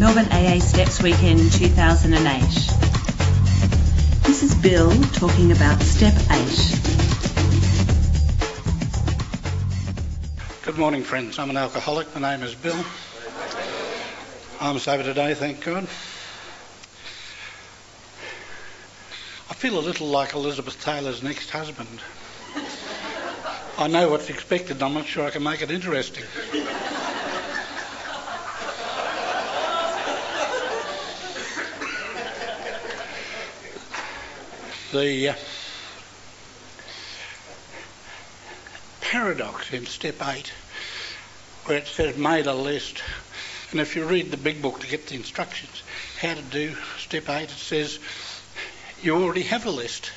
Melbourne AA Steps Weekend 2008. This is Bill talking about Step 8. Good morning, friends. I'm an alcoholic. My name is Bill. I'm sober today, thank God. I feel a little like Elizabeth Taylor's next husband. I know what's expected, I'm not sure I can make it interesting. The uh, paradox in step 8 where it says made a list. And if you read the big book to get the instructions how to do step 8 it says you already have a list.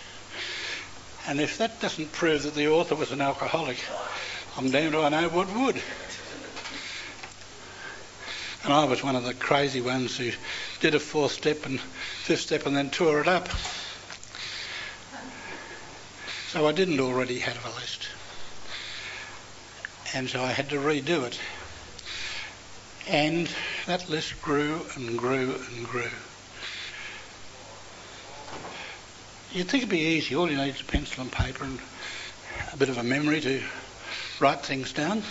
And if that doesn't prove that the author was an alcoholic I'm damned I know what would. And I was one of the crazy ones who did a fourth step and fifth step and then tore it up so I didn't already have a list. And so I had to redo it. And that list grew and grew and grew. You'd think it'd be easy. All you need is a pencil and paper and a bit of a memory to write things down.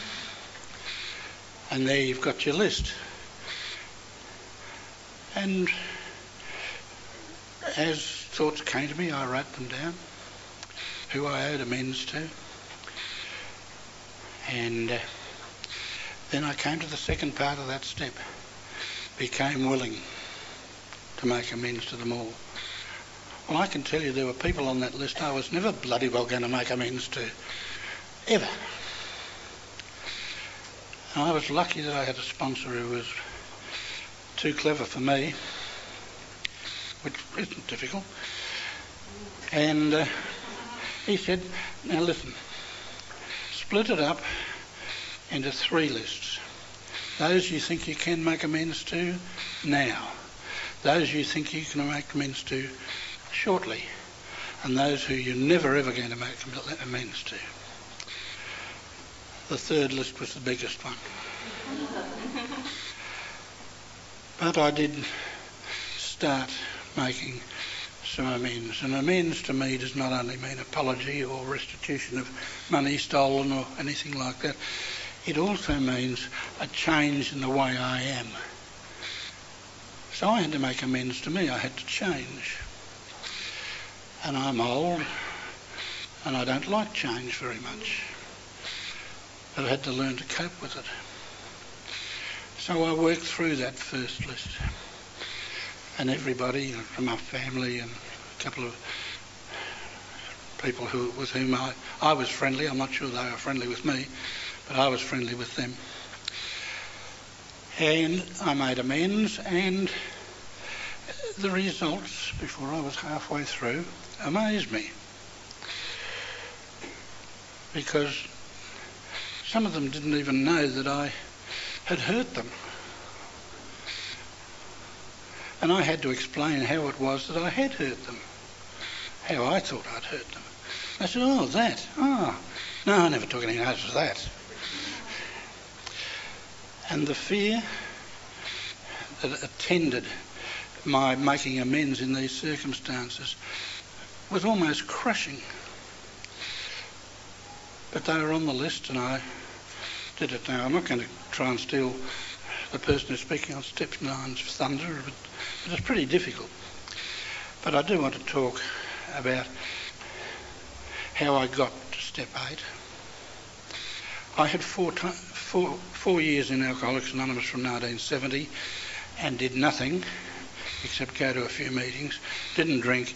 And there you've got your list. And as thoughts came to me, I wrote them down who I owed amends to. And uh, then I came to the second part of that step. Became willing to make amends to them all. Well, I can tell you there were people on that list I was never bloody well going to make amends to. Ever. And I was lucky that I had a sponsor who was too clever for me, which isn't difficult. And uh, he said, now listen, split it up into three lists. Those you think you can make amends to now. Those you think you can make amends to shortly. And those who you're never ever going to make amends to. The third list was the biggest one. but I did start making some amends. And amends to me does not only mean apology or restitution of money stolen or anything like that. It also means a change in the way I am. So I had to make amends to me. I had to change. And I'm old and I don't like change very much. But I had to learn to cope with it. So I worked through that first list and everybody from my family and a couple of people who, with whom I, I was friendly. I'm not sure they were friendly with me, but I was friendly with them. And I made amends, and the results, before I was halfway through, amazed me. Because some of them didn't even know that I had hurt them. And I had to explain how it was that I had hurt them, how I thought I'd hurt them. I said, oh, that, oh. No, I never took any notice of that. And the fear that attended my making amends in these circumstances was almost crushing. But they were on the list and I did it now. I'm not going to try and steal the person who's speaking on step nine's thunder, but it's pretty difficult. But I do want to talk about how I got to step eight. I had four, t- four, four years in Alcoholics Anonymous from 1970 and did nothing except go to a few meetings, didn't drink,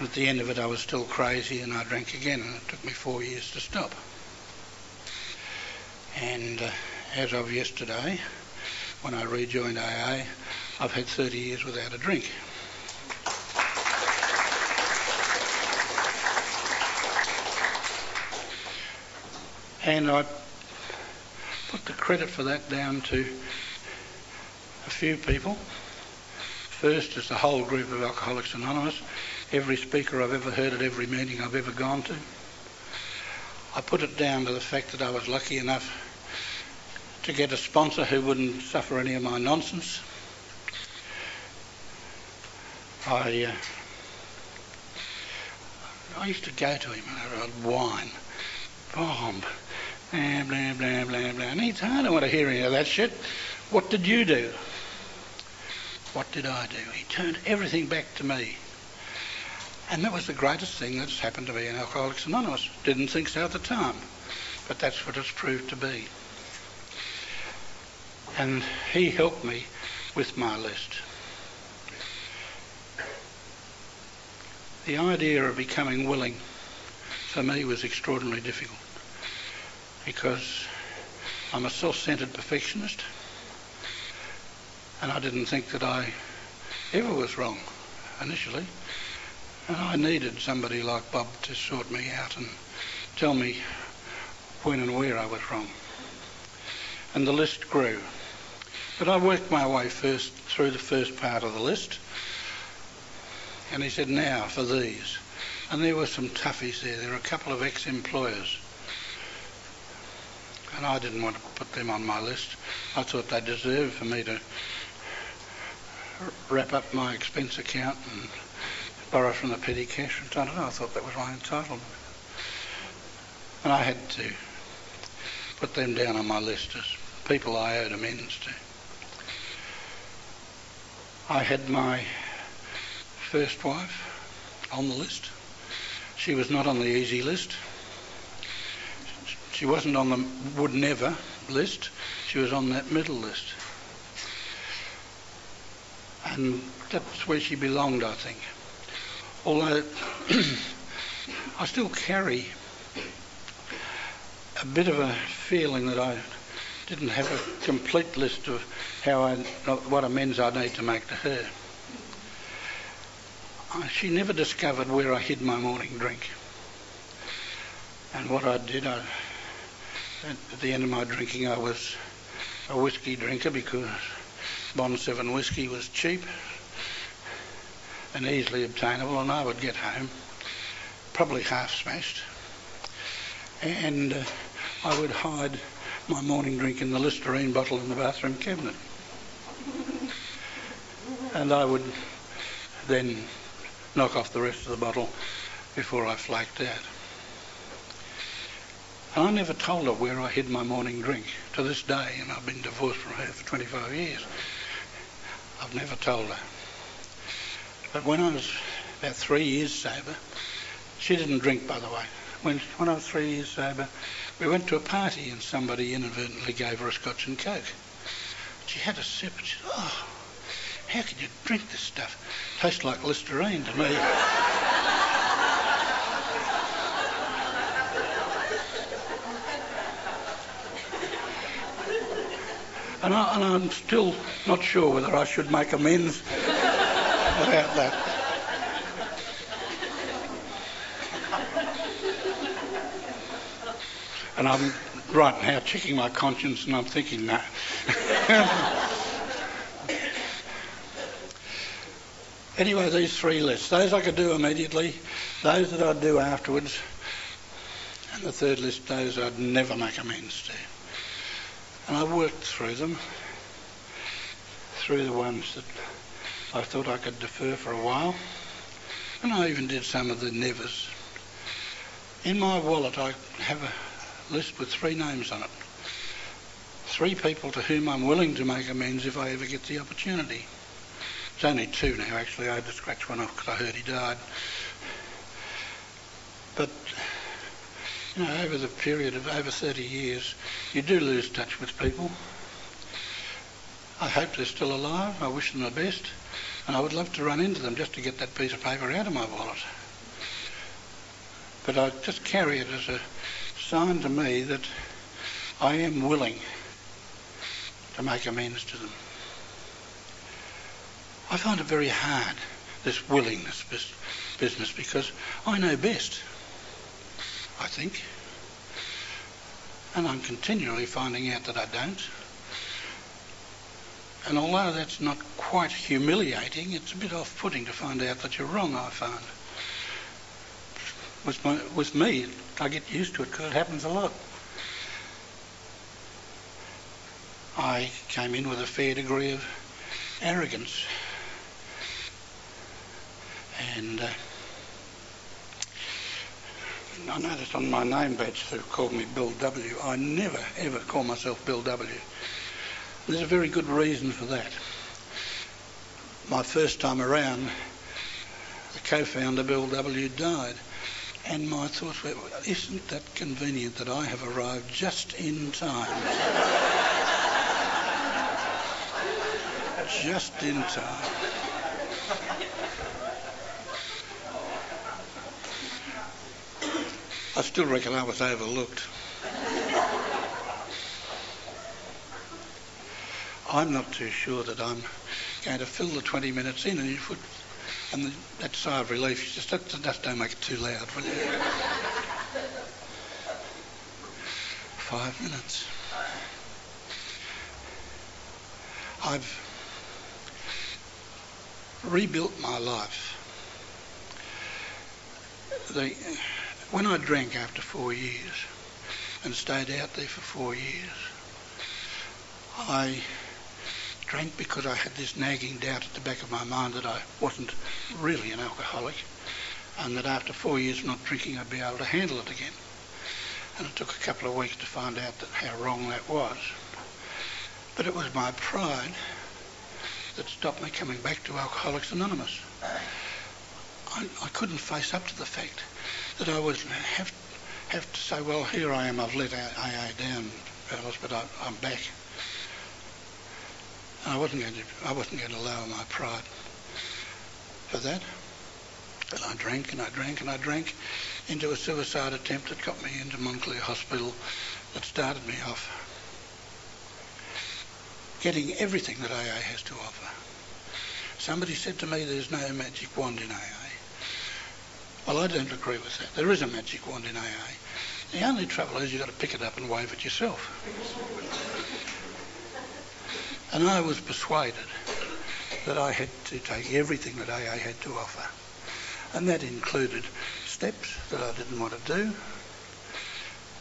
at the end of it I was still crazy and I drank again and it took me four years to stop. And uh, as of yesterday, when I rejoined AA, I've had 30 years without a drink. And I put the credit for that down to a few people. First is the whole group of Alcoholics Anonymous, every speaker I've ever heard at every meeting I've ever gone to. I put it down to the fact that I was lucky enough to get a sponsor who wouldn't suffer any of my nonsense. I uh, I used to go to him and I'd whine, bomb, blah, blah, blah, blah, blah. And he'd, say, I don't want to hear any of that shit. What did you do? What did I do? He turned everything back to me. And that was the greatest thing that's happened to me in Alcoholics Anonymous. Didn't think so at the time, but that's what it's proved to be. And he helped me with my list. The idea of becoming willing for me was extraordinarily difficult because I'm a self-centered perfectionist and I didn't think that I ever was wrong initially. And I needed somebody like Bob to sort me out and tell me when and where I was wrong. And the list grew. But I worked my way first through the first part of the list. And he said, now for these. And there were some toughies there. There were a couple of ex-employers. And I didn't want to put them on my list. I thought they deserved for me to wrap up my expense account and borrow from the petty cash. I don't know, I thought that was my entitlement. And I had to put them down on my list as people I owed amends to. I had my first wife on the list. She was not on the easy list. She wasn't on the would never list. She was on that middle list. And that's where she belonged, I think. Although I still carry a bit of a feeling that I didn't have a complete list of how I, what amends I need to make to her. She never discovered where I hid my morning drink. And what I did, I, at the end of my drinking, I was a whiskey drinker because Bond 7 whiskey was cheap and easily obtainable, and I would get home probably half smashed. And uh, I would hide my morning drink in the Listerine bottle in the bathroom cabinet. and I would then knock off the rest of the bottle before I flaked out. And I never told her where I hid my morning drink to this day, and I've been divorced from her for 25 years. I've never told her. But when I was about three years sober, she didn't drink, by the way. When, I was three years sober, we went to a party and somebody inadvertently gave her a scotch and coke. She had a sip and she said, oh, how can you drink this stuff? Tastes like Listerine to me. and, I, am still not sure whether I should make amends about that. And I'm right now checking my conscience and I'm thinking, no. anyway, these three lists. Those I could do immediately, those that I'd do afterwards, and the third list, those I'd never make amends to. And I worked through them, through the ones that I thought I could defer for a while, and I even did some of the nevers. In my wallet, I have a list with three names on it. Three people to whom I'm willing to make amends if I ever get the opportunity. It's only two now, actually. I had to scratch one off because I heard he died. But, you know, over the period of over 30 years, you do lose touch with people. I hope they're still alive. I wish them the best. And I would love to run into them just to get that piece of paper out of my wallet. But I just carry it as a sign to me that I am willing to make amends to them. I find it very hard, this willingness business, because I know best, I think. And I'm continually finding out that I don't. And although that's not quite humiliating, it's a bit off-putting to find out that you're wrong, I find. With, my, with me, I get used to it because it happens a lot. I came in with a fair degree of arrogance. And uh, I noticed on my name badge they've called me Bill W. I never ever call myself Bill W. There's a very good reason for that. My first time around, the co-founder Bill W. died. And my thoughts were, isn't that convenient that I have arrived just in time? just in time. I still reckon I was overlooked. I'm not too sure that I'm going to fill the 20 minutes in, and you put, and the, that sigh of relief, just, just, don't make it too loud, will you? Five minutes. I've rebuilt my life. The, when I drank after four years and stayed out there for four years, I drank because I had this nagging doubt at the back of my mind that I wasn't really an alcoholic and that after four years of not drinking I'd be able to handle it again. And it took a couple of weeks to find out that how wrong that was. But it was my pride that stopped me coming back to Alcoholics Anonymous. I, I couldn't face up to the fact that I would have have to say, well, here I am, I've let AA down, but I, am back. I wasn't going to, I wasn't going to lower my pride for that. And I drank and I drank and I drank into a suicide attempt that got me into Montclair Hospital that started me off getting everything that AA has to offer. Somebody said to me there's no magic wand in AA. Well, I don't agree with that. There is a magic wand in AA. The only trouble is you've got to pick it up and wave it yourself. And I was persuaded that I had to take everything that AA had to offer. And that included steps that I didn't want to do.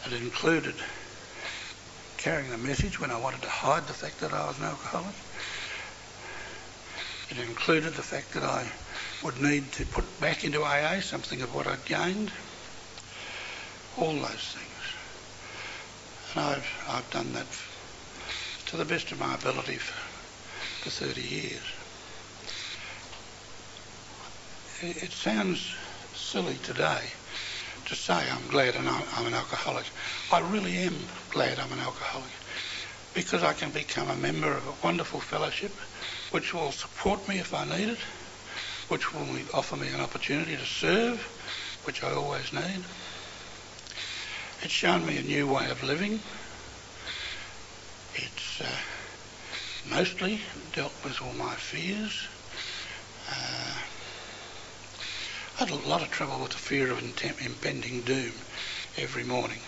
It included carrying the message when I wanted to hide the fact that I was an alcoholic. It included the fact that I would need to put back into AA something of what I'd gained. All those things. And I've, I've done that to the best of my ability for, for 30 years. It, it sounds silly today to say I'm glad I'm an alcoholic. I really am glad I'm an alcoholic because I can become a member of a wonderful fellowship which will support me if I need it which will offer me an opportunity to serve, which I always need. It's shown me a new way of living. It's uh, mostly dealt with all my fears. Uh, I had a lot of trouble with the fear of impending doom every morning.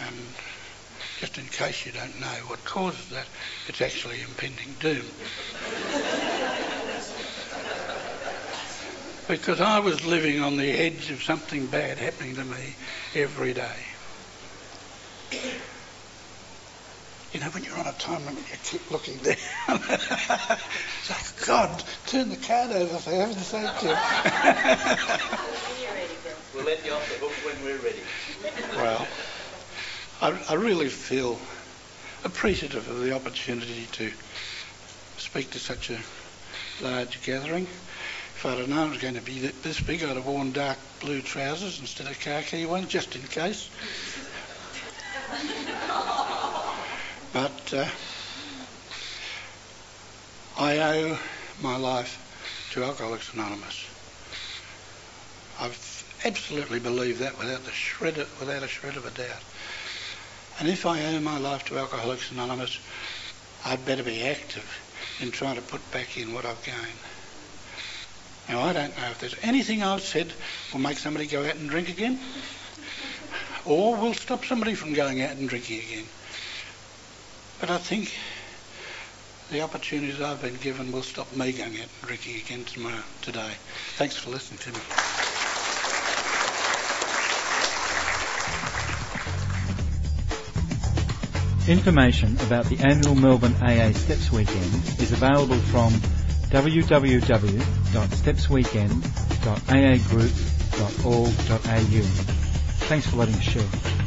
And just in case you don't know what causes that, it's actually impending doom. because I was living on the edge of something bad happening to me every day. You know, when you're on a time limit, you keep looking down. it's like, God, turn the card over for heaven's sake, Jim. we'll let you off the hook when we're ready. well, I, I really feel appreciative of the opportunity to speak to such a large gathering. If I'd have known it was going to be this big, I'd have worn dark blue trousers instead of khaki ones, just in case. but uh, I owe my life to Alcoholics Anonymous. I absolutely believe that without, the shred of, without a shred of a doubt. And if I owe my life to Alcoholics Anonymous, I'd better be active in trying to put back in what I've gained. Now, I don't know if there's anything I've said will make somebody go out and drink again, or will stop somebody from going out and drinking again. But I think the opportunities I've been given will stop me going out and drinking again tomorrow, today. Thanks for listening to me. Information about the annual Melbourne AA Steps Weekend is available from www.stepsweekend.aagroup.org.au. Thanks for letting us share.